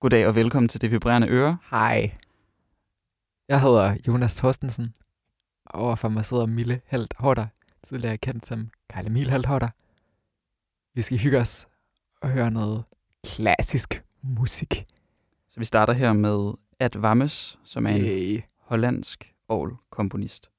Goddag og velkommen til Det Vibrerende Øre. Hej. Jeg hedder Jonas Thorstensen. og Overfor mig sidder Mille Helt Horter, tidligere kendt som Karl Emil Helt Horter. Vi skal hygge os og høre noget klassisk musik. Så vi starter her med Ad Wammes, som er en Yay. hollandsk komponist.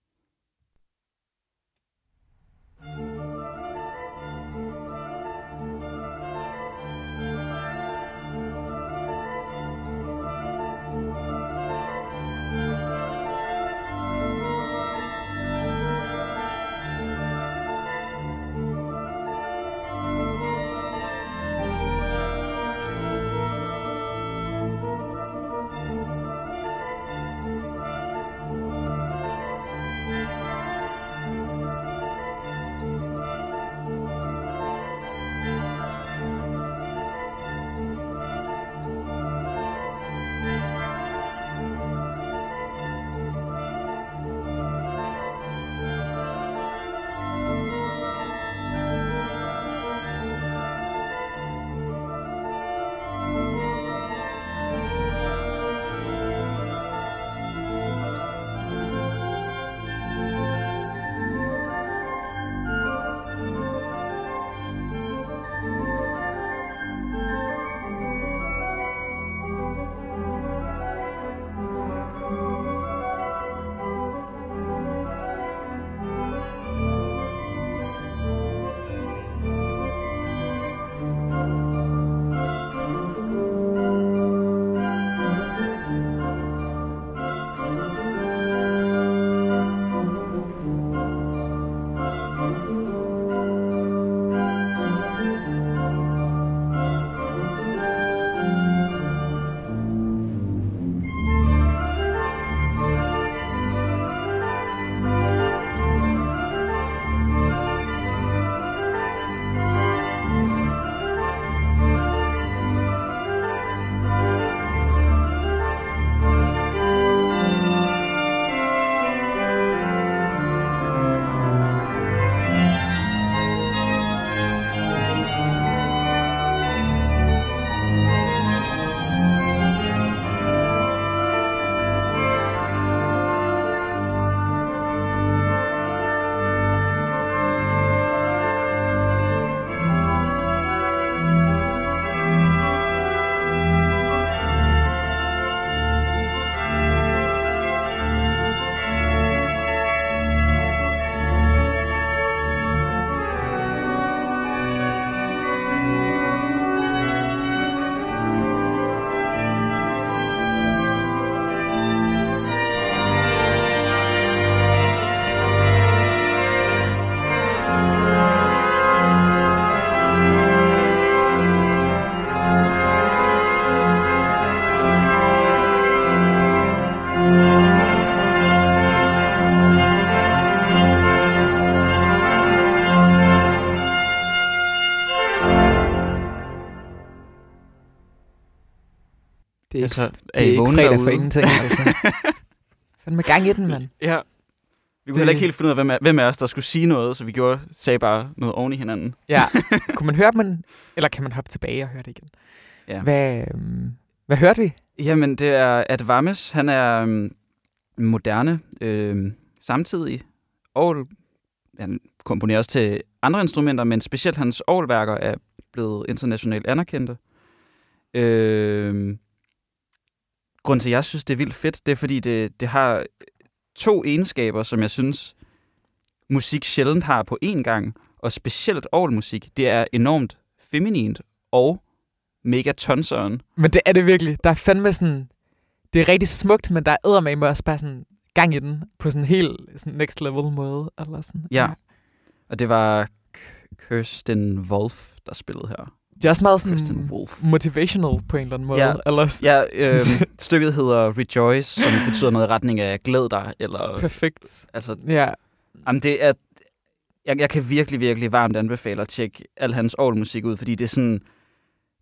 Altså, er det I er ikke vågne fredag derude? for ingenting, altså. Fandme gang i den, mand. Ja. Vi kunne Det- heller ikke helt finde ud af, hvem af, hvem af os, der skulle sige noget, så vi gjorde, sagde bare noget oven i hinanden. Ja. Kunne man høre dem, eller kan man hoppe tilbage og høre det igen? Ja. Hvad, øhm, hvad hørte vi? Jamen, det er Ad Wammes. Han er øhm, moderne, øhm, samtidig og han komponerer også til andre instrumenter, men specielt hans orgelværker er blevet internationalt anerkendte. Øhm, grunden til, at jeg synes, det er vildt fedt, det er, fordi det, det har to egenskaber, som jeg synes, musik sjældent har på én gang, og specielt orgelmusik. Det er enormt feminint og mega tonsøren. Men det er det virkelig. Der er fandme sådan... Det er rigtig smukt, men der er eddermame også bare sådan gang i den på sådan en helt sådan next level måde. Eller sådan. Ja. Og det var Kirsten Wolf, der spillede her. Det er også meget sådan Kirsten Wolf. motivational på en eller anden måde. Ja. Eller sådan. Ja, øh, stykket hedder Rejoice, som betyder noget i retning af glæd dig. Eller, Perfekt. altså, Ja. jamen det er, jeg, jeg kan virkelig, virkelig varmt anbefale at tjekke al hans orgelmusik ud, fordi det er sådan,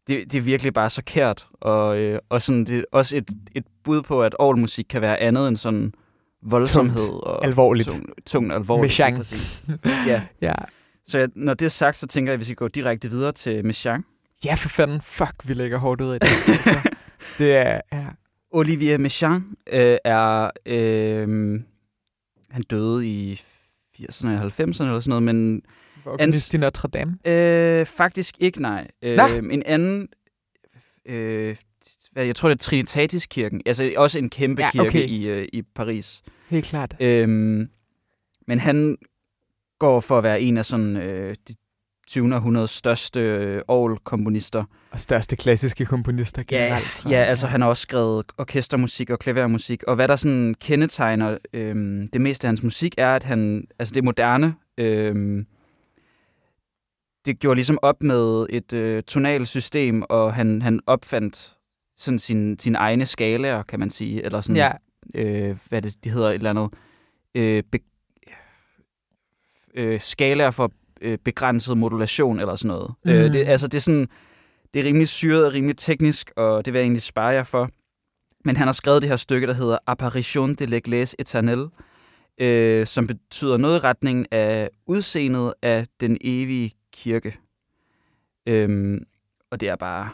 det, det er virkelig bare så kært, og, øh, og sådan, det er også et, et bud på, at orgelmusik kan være andet end sådan voldsomhed og Alvorligt. tung, tung alvorligt. Lige præcis. Ja, Ja. Så jeg, når det er sagt, så tænker jeg, at vi skal gå direkte videre til Mechang. Ja, for fanden. Fuck, vi lægger hårdt ud af det. altså. Det er... Ja. Olivier Mechant øh, er... Øh, han døde i 80'erne eller 90'erne eller sådan noget, men Organist i Notre Dame. øh, faktisk ikke, nej. Øh, Nå. en anden... Øh, hvad- jeg tror, det er Trinitatis-kirken. Altså også en kæmpe Ja, kirke okay. i, øh, i Paris. Helt klart. Øhm, men han går for at være en af sådan øh, de 20. århundredes største øh, orgelkomponister. Og største klassiske komponister generelt. ja, jeg. altså han har også skrevet orkestermusik og klavermusik. Og hvad der sådan kendetegner øhm, det meste af hans musik, er, at han, altså det er moderne. Øhm, det gjorde ligesom op med et øh, tonalt system, og han, han opfandt sådan sin, sine egne skalaer, kan man sige. Eller sådan, Ja, øh, hvad det, det hedder, et eller andet, øh, be, øh, skalaer for øh, begrænset modulation eller sådan noget. Mm. Øh, Mhm. det, altså, det er sådan, det er rimelig syret og rimelig teknisk, og det vil jeg egentlig spare jer for. Men han har skrevet det her stykke, der hedder Apparition de l'Église éternelle, øh, som betyder noget i retningen af udseendet af den evige kirke. Øhm, og det er bare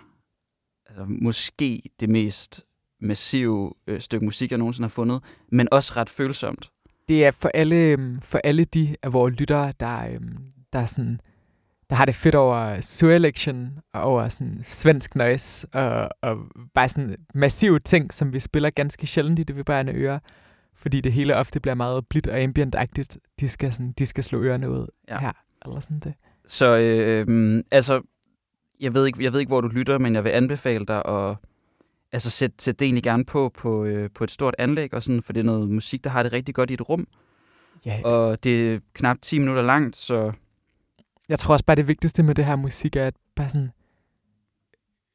altså, måske det mest massive øh, stykke musik, jeg nogensinde har fundet, men også ret følsomt. Det er for alle, øhm, for alle de af vores lyttere, der, øhm, der, er sådan, der har det fedt over Surelection og over sådan svensk noise og, og bare sådan massive ting, som vi spiller ganske sjældent i det vibrerende ører, fordi det hele ofte bliver meget blidt og ambient-agtigt. De skal, sådan, de skal slå ørerne ud ja. her, eller sådan det. Så øh, altså, jeg ved, ikke, jeg ved ikke, hvor du lytter, men jeg vil anbefale dig at altså, sætte, sætte det egentlig gerne på på, øh, på et stort anlæg, og sådan, for det er noget musik, der har det rigtig godt i et rum, Ja, og det er knap 10 minutter langt, så jeg tror også bare, det vigtigste med det her musik er, at bare sådan,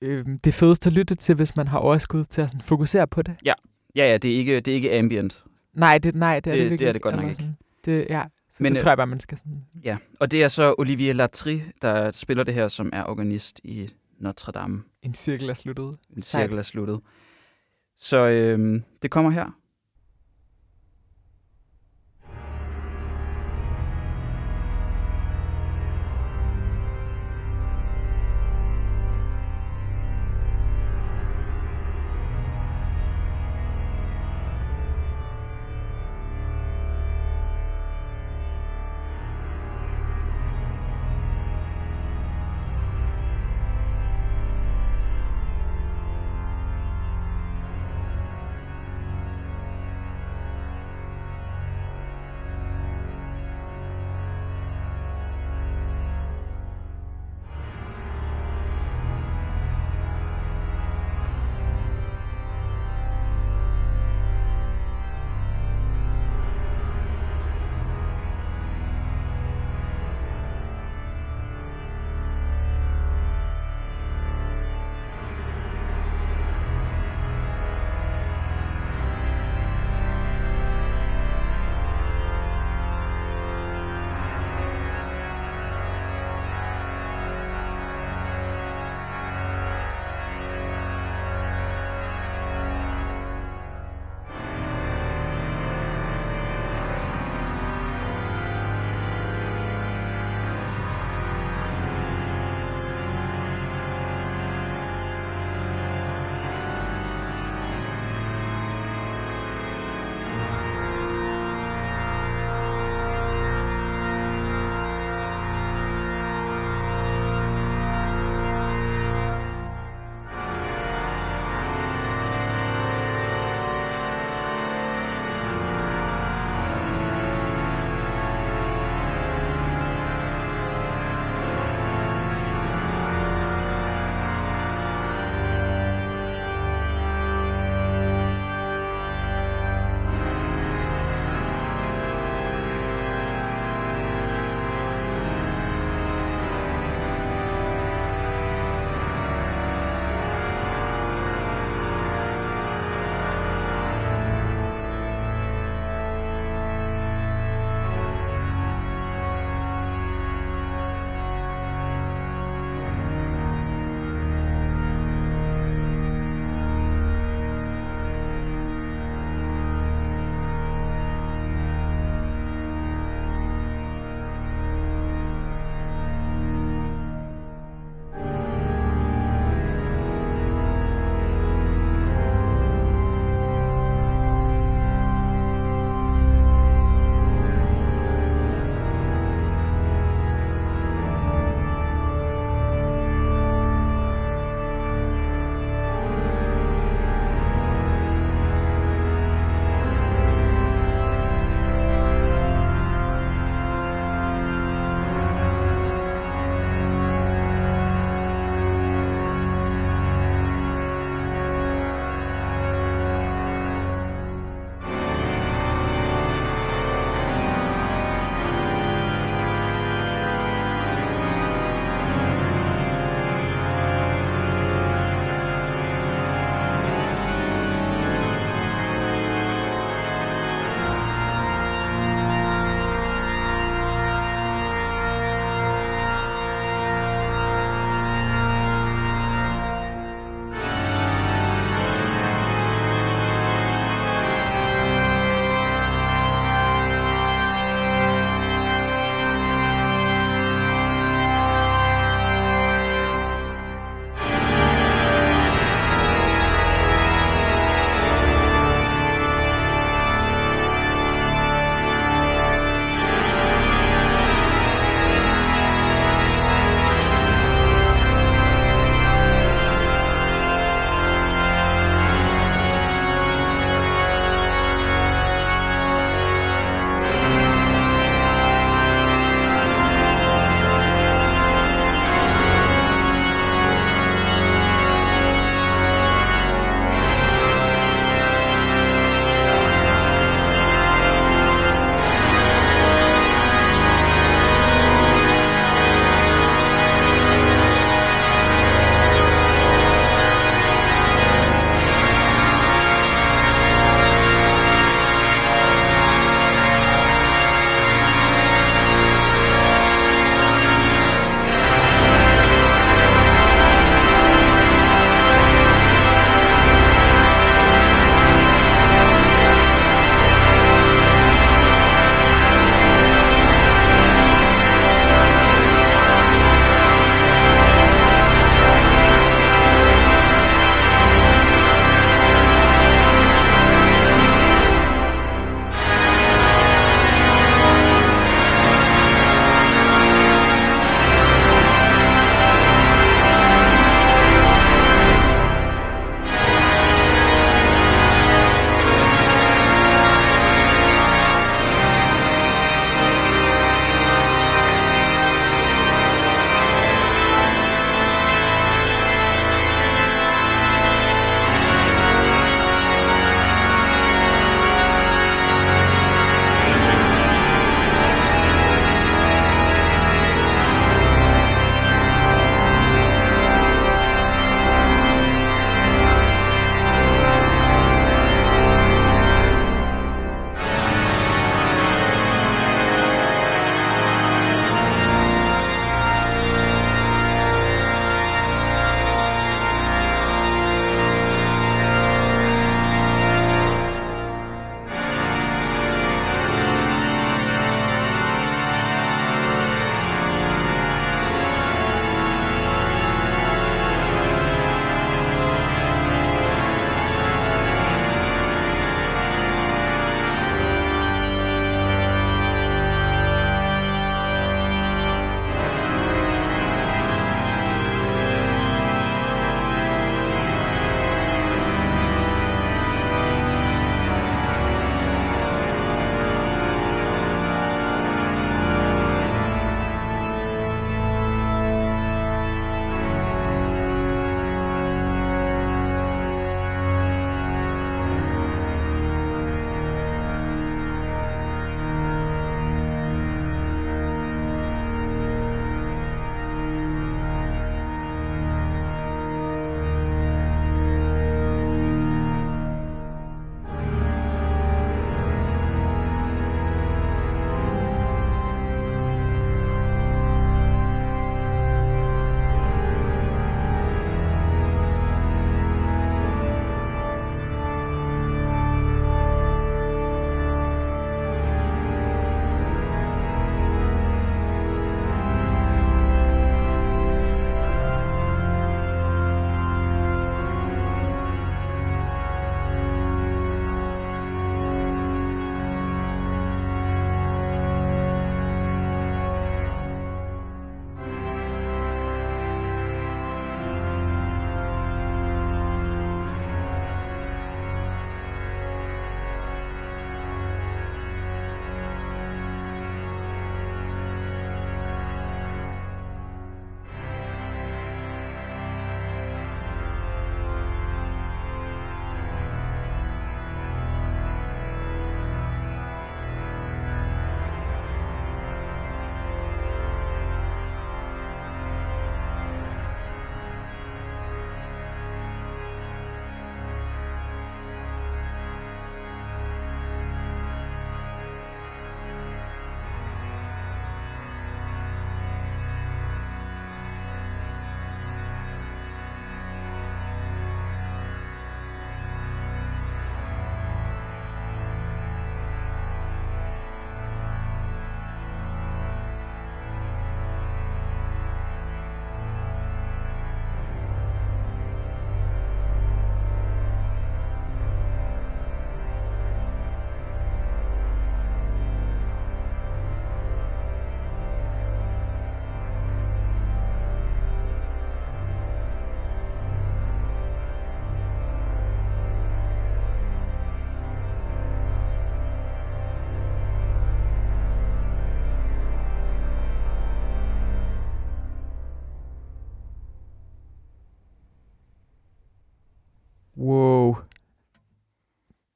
øh, det fedeste at lytte til, hvis man har overskud til at sådan, fokusere på det. ja, ja, det er ikke, det er ikke ambient. Nej, det, nej, det er Det- det, det virkelig er det godt nok Eller ikke. Sådan. Det, ja, så Men, Men, det øh, tror jeg bare, man skal sådan... Ja, og det er så Olivier Latry, der spiller det her, som er organist i Notre Dame. En cirkel er sluttet. En cirkel er sluttet. Så øh, det kommer her.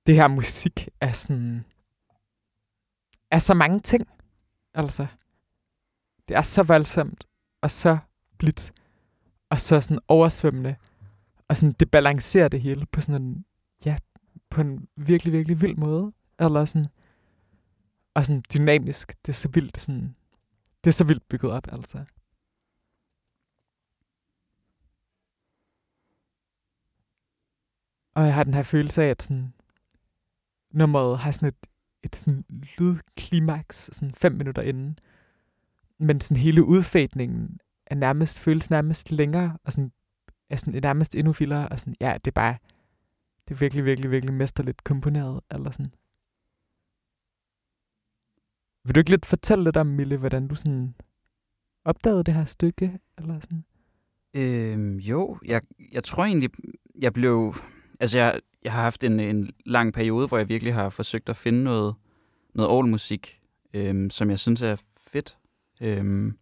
Det her musik er sådan, er så mange ting, altså. Det er så voldsomt, og så blidt, og så sådan oversvømmende, og sådan, det balancerer det hele på sådan en, ja, på en virkelig, virkelig vild måde, eller sådan, og sådan dynamisk, det er så vildt, sådan, det er så vildt bygget op, altså. Og jeg har den her følelse af, at sådan, nummeret har sådan et, et sådan lydklimaks sådan fem minutter inden. Men sådan hele udfætningen er nærmest, føles nærmest længere, og sådan, er sådan nærmest endnu vildere, og sådan, ja, det er bare, det er virkelig, virkelig, virkelig mesterligt komponeret, eller sådan. Vil du ikke lidt fortælle lidt om, Mille, hvordan du sådan opdagede det her stykke, eller sådan? Øhm, jo, jeg, jeg tror egentlig, jeg blev... Altså, jeg, jeg har haft en, en lang periode, hvor jeg virkelig har forsøgt at finde noget, noget orgelmusik, øhm, som jeg synes er fedt. Øhm,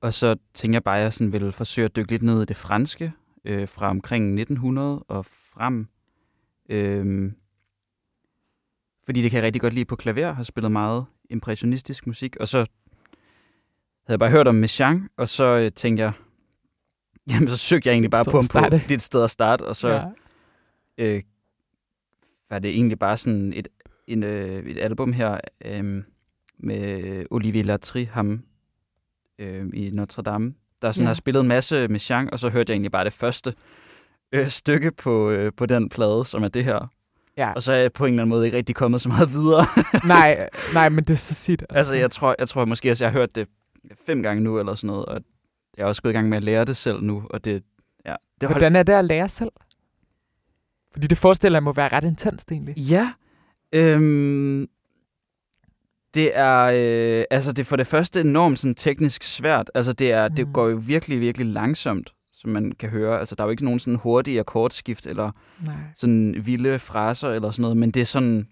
og så tænker jeg bare, at jeg sådan vil forsøge at dykke lidt ned i det franske, øh, fra omkring 1900 og frem. Øhm, fordi det kan jeg rigtig godt lide på klaver, har spillet meget impressionistisk musik, og så havde jeg bare hørt om Messiaen, og så øh, tænkte jeg, jamen så søgte jeg egentlig bare på, på dit sted at starte, og så ja. Øh, var det egentlig bare sådan et, en, øh, et album her øh, med Olivier Latry, ham øh, i Notre Dame, der sådan ja. har spillet en masse Messiaen, og så hørte jeg egentlig bare det første øh, stykke på, øh, på den plade, som er det her. Ja. Og så er jeg på en eller anden måde ikke rigtig kommet så meget videre. nej, nej, men det er så sit. Altså, altså jeg tror, jeg tror måske, at jeg har hørt det fem gange nu, eller sådan noget, og jeg er også gået i gang med at lære det selv nu, og det, ja. Det Hvordan er det at lære selv? Fordi det forestiller jeg må være ret intenst egentlig. Ja, øhm, det er, øh, altså det er for det første enormt sådan, teknisk svært. Altså det, er, mm. det går jo virkelig, virkelig langsomt som man kan høre. Altså, der er jo ikke nogen sådan hurtige akkordskift, eller Nej. sådan vilde fraser, eller sådan noget, men det er sådan,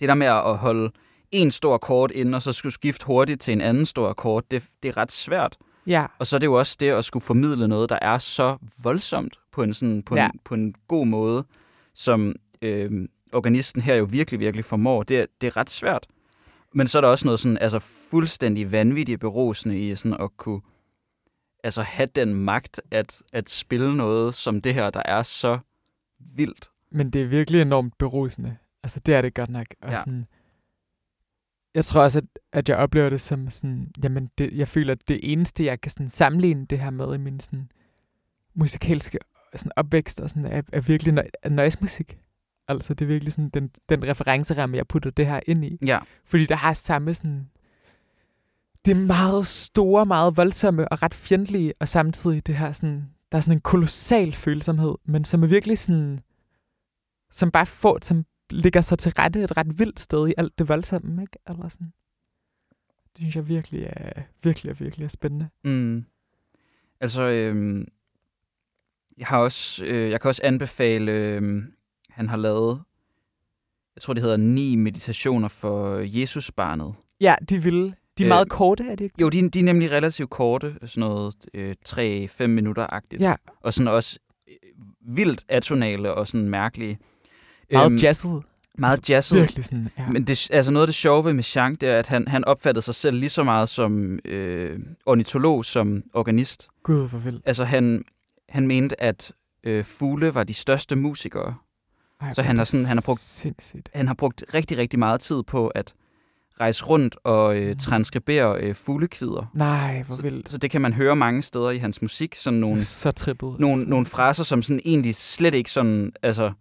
det der med at holde en stor akkord ind, og så skulle skifte hurtigt til en anden stor akkord, det, det er ret svært. Ja. Og så er det jo også det at skulle formidle noget, der er så voldsomt på en, sådan, på ja. en, på en god måde, som øh, organisten her jo virkelig, virkelig formår. Det, det er ret svært. Men så er der også noget sådan, altså fuldstændig vanvittigt berosende i sådan at kunne altså have den magt at, at spille noget som det her, der er så vildt. Men det er virkelig enormt berusende. Altså, det er det godt nok. Og ja. sådan, jeg tror også, at, at jeg oplever det som sådan, jamen, det, jeg føler, at det eneste, jeg kan sådan sammenligne det her med i min sådan, musikalske sådan opvækst, og sådan, er, er virkelig nø- noise musik. Altså, det er virkelig sådan den, den referenceramme, jeg putter det her ind i. Ja. Fordi der har samme sådan det er meget store, meget voldsomme og ret fjendtlige, og samtidig det her sådan, der er sådan en kolossal følsomhed, men som er virkelig sådan, som bare får, som ligger sig til rette et ret vildt sted i alt det voldsomme, ikke? Eller sådan. Det synes jeg virkelig er, virkelig er, virkelig er spændende. Mm. Altså, øh, jeg har også, øh, jeg kan også anbefale, øh, han har lavet, jeg tror det hedder ni meditationer for Jesusbarnet. Ja, de vil de er meget øh, korte, er det ikke? Jo, de, de er nemlig relativt korte, sådan noget øh, 3-5 minutter-agtigt. Ja. Og sådan også øh, vildt atonale og sådan mærkelige. Meget øhm, jazzet. Meget altså, jazzet. Virkelig sådan, ja. Men det, altså noget af det sjove ved Michang, det er, at han, han opfattede sig selv lige så meget som øh, ornitolog, som organist. Gud, hvor vildt. Altså han, han mente, at øh, fugle var de største musikere. Ej, så han har, sådan, han, har brugt, sindssygt. han har brugt rigtig, rigtig meget tid på at rejse rundt og øh, mm. transkribere øh, fuglekvider. Nej, hvor vildt. Så, så det kan man høre mange steder i hans musik. Sådan nogle, så trippet. Nogle, altså. nogle fraser, som sådan egentlig slet ikke sådan... Altså,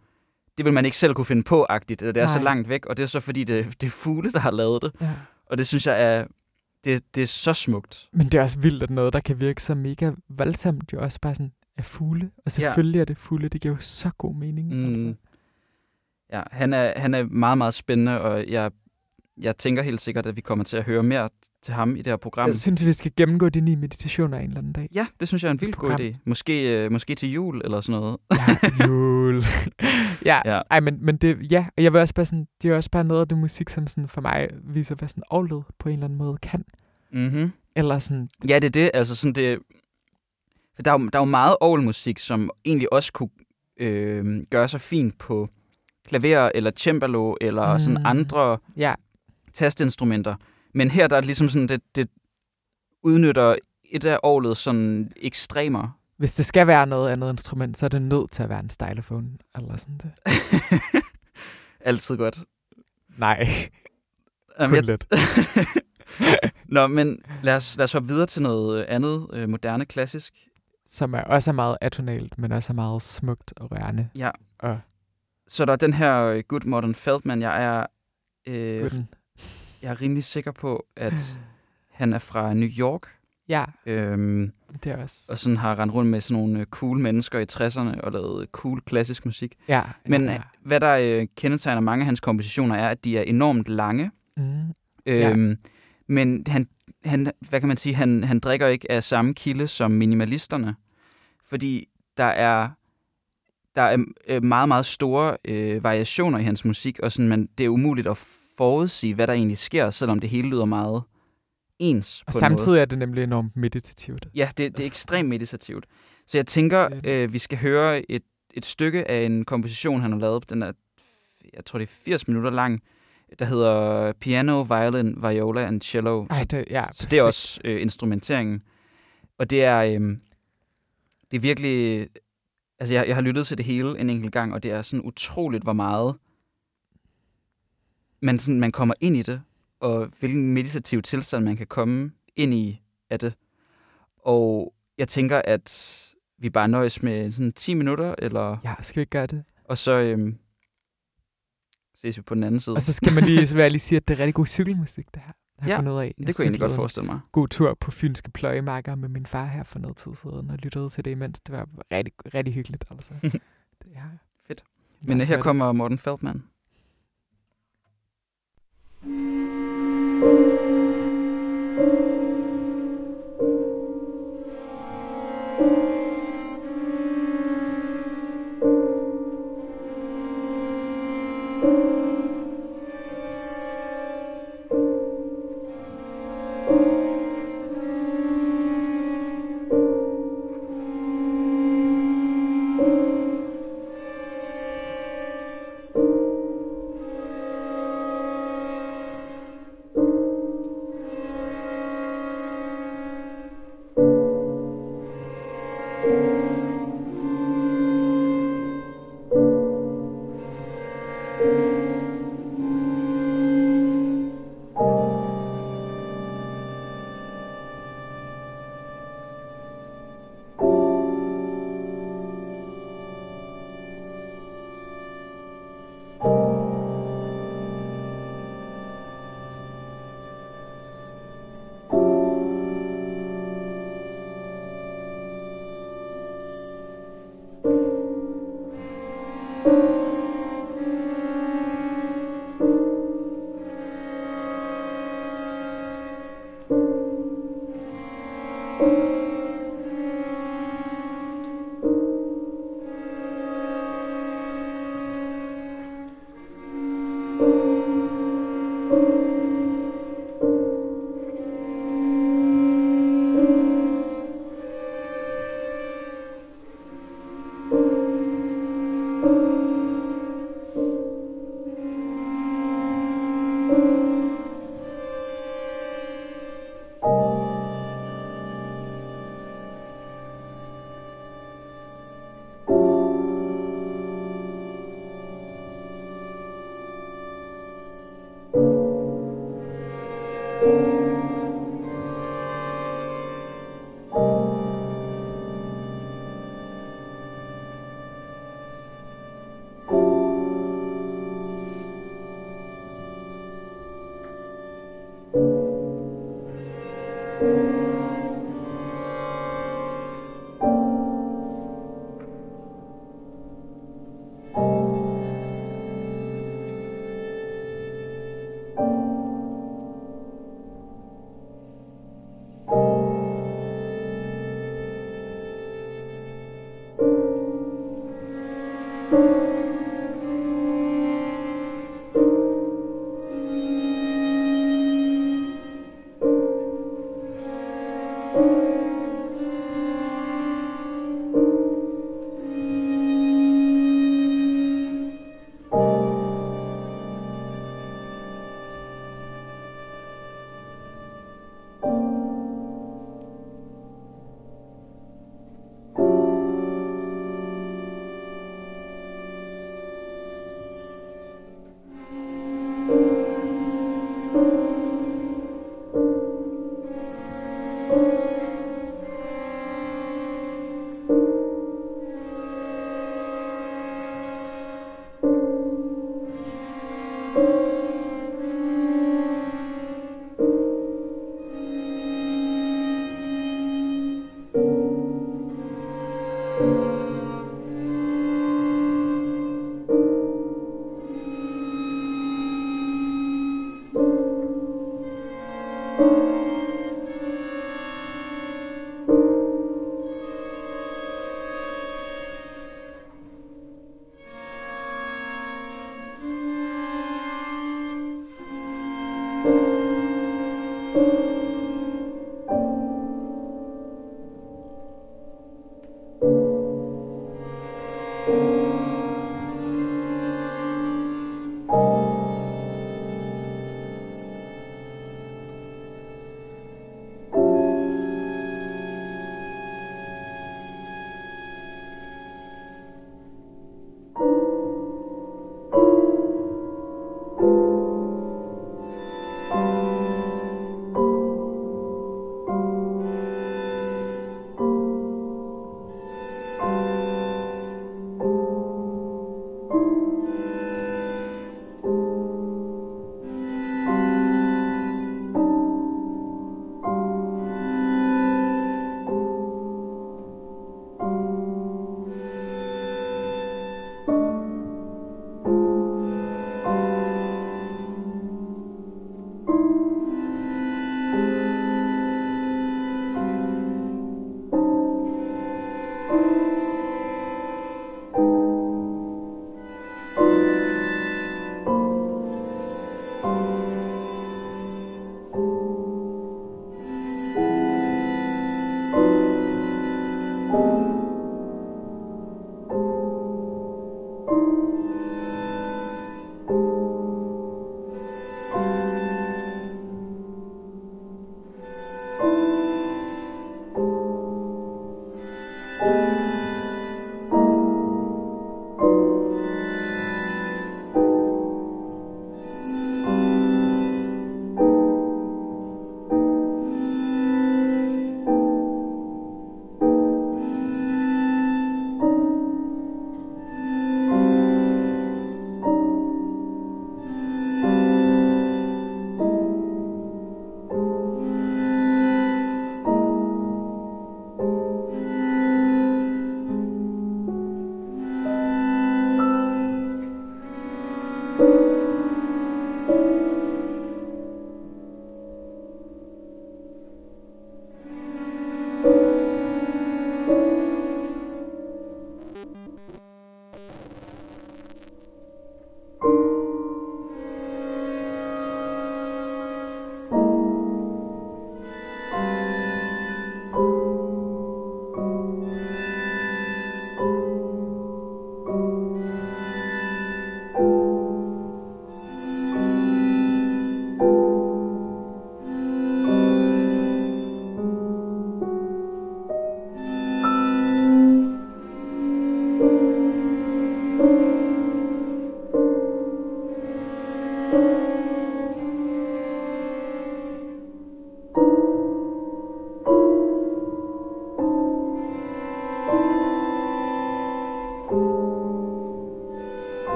det vil man ikke selv kunne finde på-agtigt. Det er Nej. så langt væk, og det er så fordi, det, det er fugle, der har lavet det. Ja. Og det synes jeg er... Det, det er så smukt. Men det er også vildt, at noget, der kan virke så mega voldsomt, jo også bare sådan er fugle. Og selvfølgelig ja. er det fugle. Det giver jo så god mening. Mm. Altså. Ja, han er, han er meget, meget spændende, og jeg jeg tænker helt sikkert, at vi kommer til at høre mere til ham i det her program. Jeg synes, vi skal gennemgå de ni meditationer en eller anden dag. Ja, det synes jeg er en vildt god idé. Måske, øh, måske til jul eller sådan noget. Ja, jul. ja, ja. Ej, men, men det, ja, og jeg vil også bare sådan, det er også bare noget af det musik, som sådan for mig viser, hvad sådan året på en eller anden måde kan. Mm-hmm. Eller sådan... Ja, det er det. Altså sådan det... For der er, jo, der er jo meget musik, som egentlig også kunne øh, gøre sig fint på klaver eller cembalo eller mm. sådan andre Ja, tastinstrumenter. Men her der er det ligesom sådan, det, det udnytter et af årets sådan ekstremer. hvis det skal være noget andet instrument, så er det nødt til at være en stylophone, eller sådan det. Altid godt. Nej, Jamen, kun jeg, lidt. Nå, men lad os, lad os hoppe videre til noget andet øh, moderne klassisk. Som er også er meget atonalt, men også er meget smukt og rørende. Ja. Og Så der er den her øh, Good Modern Feldman. Jeg er, øh, Guden. jeg er rimelig sikker på, at han er fra New York. Ja, Øhm, det er også. og sådan har rendt rundt med sådan nogle øh, cool mennesker i 60'erne og lavet cool klassisk musik. Ja, Men ja, ja. hvad der øh, kendetegner mange af hans kompositioner er, at de er enormt lange. Mm. Øhm, Men han, han, hvad kan man sige, han, han drikker ikke af samme kilde som minimalisterne, fordi der er der er øh, meget, meget store øh, variationer i hans musik, og sådan, man, det er umuligt at forudsige, hvad der egentlig sker, selvom det hele lyder meget ens Og på en måde. samtidig er det nemlig enormt meditativt. Ja, det, det er ekstremt meditativt. Så jeg tænker, er øh, vi skal høre et, et stykke af en komposition, han har lavet. Den er, jeg tror, det er 80 minutter lang, der hedder Piano, Violin, Viola and Cello. Ej, det, ja, Så det er også øh, instrumenteringen. Og det er, øh, det er virkelig... Altså, jeg, jeg har lyttet til det hele en enkelt gang, og det er sådan utroligt, hvor meget man, sådan, man kommer ind i det, og hvilken meditativ tilstand man kan komme ind i af det. Og jeg tænker, at vi bare nøjes med sådan 10 minutter, eller, Ja, skal vi ikke gøre det? og så øhm, ses vi på den anden side. Og så skal man lige, så vil lige sige, at det er rigtig god cykelmusik, det her. Har ja, fundet af. Det kunne jeg egentlig godt forestille mig. God tur på fynske pløjemarker med min far her for noget tid siden, og lyttede til det imens. Det var rigtig, rigtig hyggeligt, altså. det, ja. Fedt. Men her kommer Morten Feldman.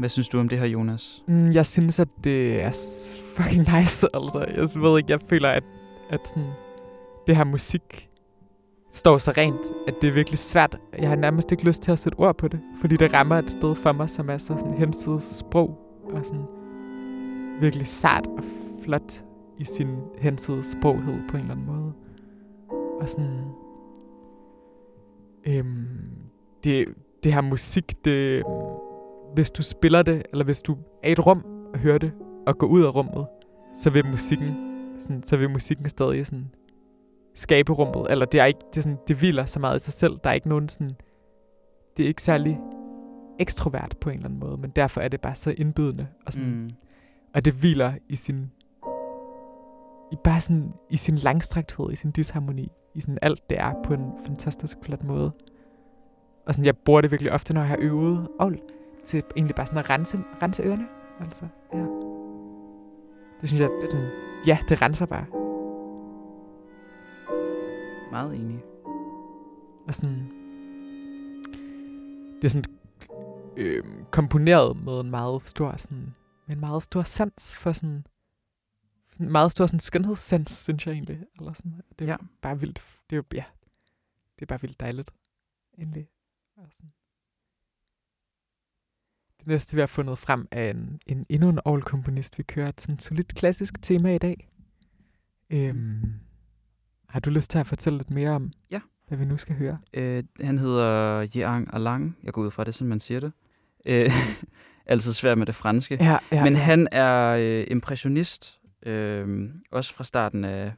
Hvad synes du om det her, Jonas? Mm, jeg synes, at det er fucking nice, altså. Jeg ved ikke, jeg føler, at, at sådan, det her musik står så rent, at det er virkelig svært. Jeg har nærmest ikke lyst til at sætte ord på det, fordi det rammer et sted for mig, som er så sådan hensides sprog, og sådan virkelig sart og flot i sin hensides sproghed på en eller anden måde. Og sådan... Øhm, det, det her musik, det, hvis du spiller det, eller hvis du er i et rum og hører det, og går ud af rummet, så vil musikken, sådan, så vil musikken stadig sådan skabe rummet, eller det er ikke, det, er sådan, det hviler så meget i sig selv. Der er ikke nogen sådan, det er ikke særlig ekstrovert på en eller anden måde, men derfor er det bare så indbydende, og, sådan, mm. og det hviler i sin, i bare sådan, i sin langstrækthed, i sin disharmoni, i sådan alt det er på en fantastisk flot måde. Og sådan, jeg bruger det virkelig ofte, når jeg har øvet ovl, til egentlig bare sådan at rense, rense ørerne. Altså, ja. Det synes jeg, sådan, ja, det renser bare. Meget enig. Og sådan, det er sådan øh, komponeret med en meget stor sådan, med en meget stor sans for sådan, en meget stor sådan skønhedssans, synes jeg egentlig. Eller sådan. Det er Ja. bare vildt, det er ja, det er bare vildt dejligt, egentlig. Og sådan. Det næste, vi har fundet frem, er en, en endnu en all-komponist. Vi kører et sådan solidt klassisk tema i dag. Øhm, har du lyst til at fortælle lidt mere om, Ja. hvad vi nu skal høre? Øh, han hedder Jean Alang. Jeg går ud fra det, som man siger det. Øh, altid svært med det franske. Ja, ja. Men han er øh, impressionist. Øh, også fra starten af...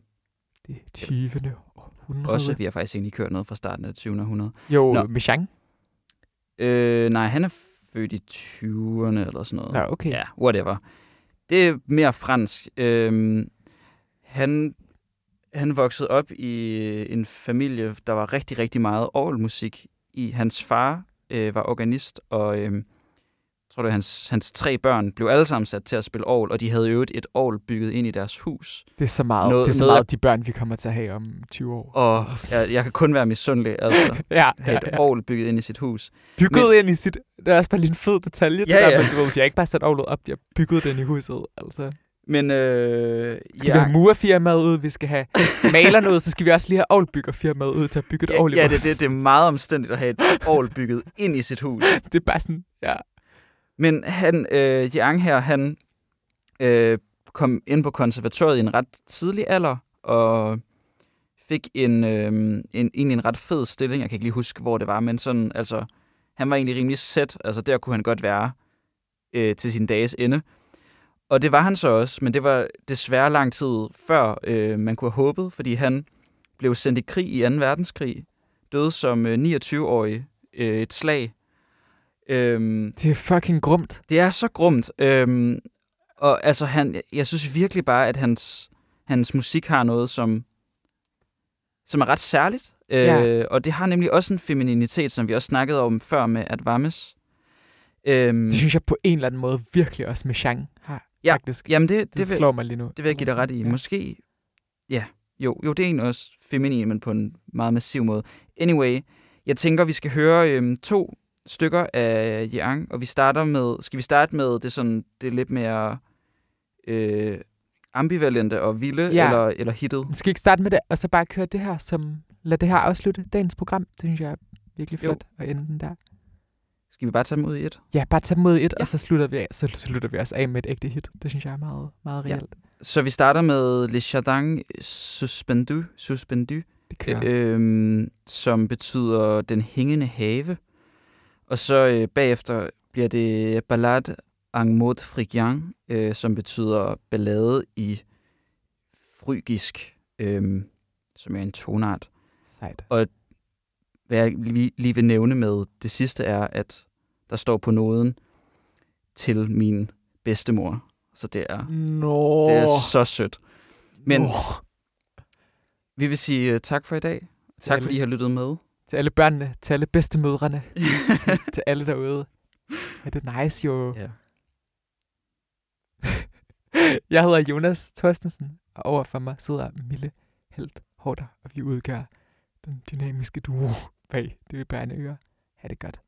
det 20. århundrede. Også, vi har faktisk egentlig kørt noget fra starten af det 20. århundrede. Jo, Nå. Michang. Øh, nej, han er født i 20'erne eller sådan noget. Ja, okay. Ja, whatever. Det er mere fransk. Øhm, han, han voksede op i en familie, der var rigtig, rigtig meget orgelmusik i. Hans far øh, var organist, og øh, tror, det var hans, hans tre børn blev alle sammen sat til at spille orgel, og de havde øvet et orgel bygget ind i deres hus. Det er så meget, Noget- det er så meget af- de børn, vi kommer til at have om 20 år. Og jeg, jeg kan kun være misundelig, altså ja, have et orgel bygget ind i sit hus. Bygget Men, ind i sit... Det er også bare lige en fed detalje. det Ja, der, ja. Men, du ved, de har ikke bare sat orglet op, de har bygget den i huset. Altså. Men øh, Skal ja. vi have murerfirmaet ud, vi skal have malerne ud, så skal vi også lige have orgelbyggerfirmaet ud til at bygge et ja, i ja, det, det, det er meget omstændigt at have et orgel bygget ind i sit hus. det er bare sådan, ja. Men han, øh, Yang her, han øh, kom ind på konservatoriet i en ret tidlig alder, og fik en, øh, en, egentlig en ret fed stilling. Jeg kan ikke lige huske, hvor det var, men sådan, altså, han var egentlig rimelig sæt. Altså, der kunne han godt være øh, til sin dages ende. Og det var han så også, men det var desværre lang tid før øh, man kunne have håbet, fordi han blev sendt i krig i 2. verdenskrig, døde som øh, 29-årig øh, et slag. Øhm, Det er fucking grumt. det er så grumt. Øhm, og altså, han, jeg synes virkelig bare, at hans, hans musik har noget, som, som er ret særligt. Øh, Ja. Og det har nemlig også en femininitet, som vi også snakkede om før med Advames. Øhm, Det synes jeg på en eller anden måde virkelig også med Chang har, Ja, faktisk. jamen, det, det, det, det vil, slår mig lige nu. det vil jeg give dig ret i. Ja. Måske, ja, jo, jo, det er egentlig også feminin, men på en meget massiv måde. Anyway, jeg tænker, vi skal høre øhm, to stykker af Yang, og vi starter med, skal vi starte med det sådan, det er lidt mere øh, ambivalente og vilde, Ja. eller, eller hittet? Skal vi ikke starte med det, og så bare køre det her, som lad det her afslutte dagens program? Det synes jeg er virkelig Jo. flot at ende den der. Skal vi bare tage dem ud i et? Ja, bare tag dem ud i et, Ja. og så slutter, vi af, så slutter vi os af med et ægte hit. Det synes jeg er meget, meget Ja. reelt. Så vi starter med Le Chardin Suspendu, Suspendu kører. øhm, som betyder den hængende have. Og så øh, bagefter bliver det Ballade en mode frigien, øh, som betyder ballade i frygisk, øh, som er en tonart. Sejt. Hvad jeg lige, lige vil nævne med det sidste er, at der står på nåden til min bedstemor. Så det er, Nå. det er så sødt. Men Nå. vi vil sige uh, tak for i dag. Tak fordi I har lyttet med. Til alle børnene, til alle bedstemødrene, til, til alle derude. Er det nice, jo. ja. Jeg hedder Jonas Thorstensen, og overfor mig sidder Mille Helt Hårder, og vi udgør den dynamiske duo bag det vi børne ører. Ha' det godt.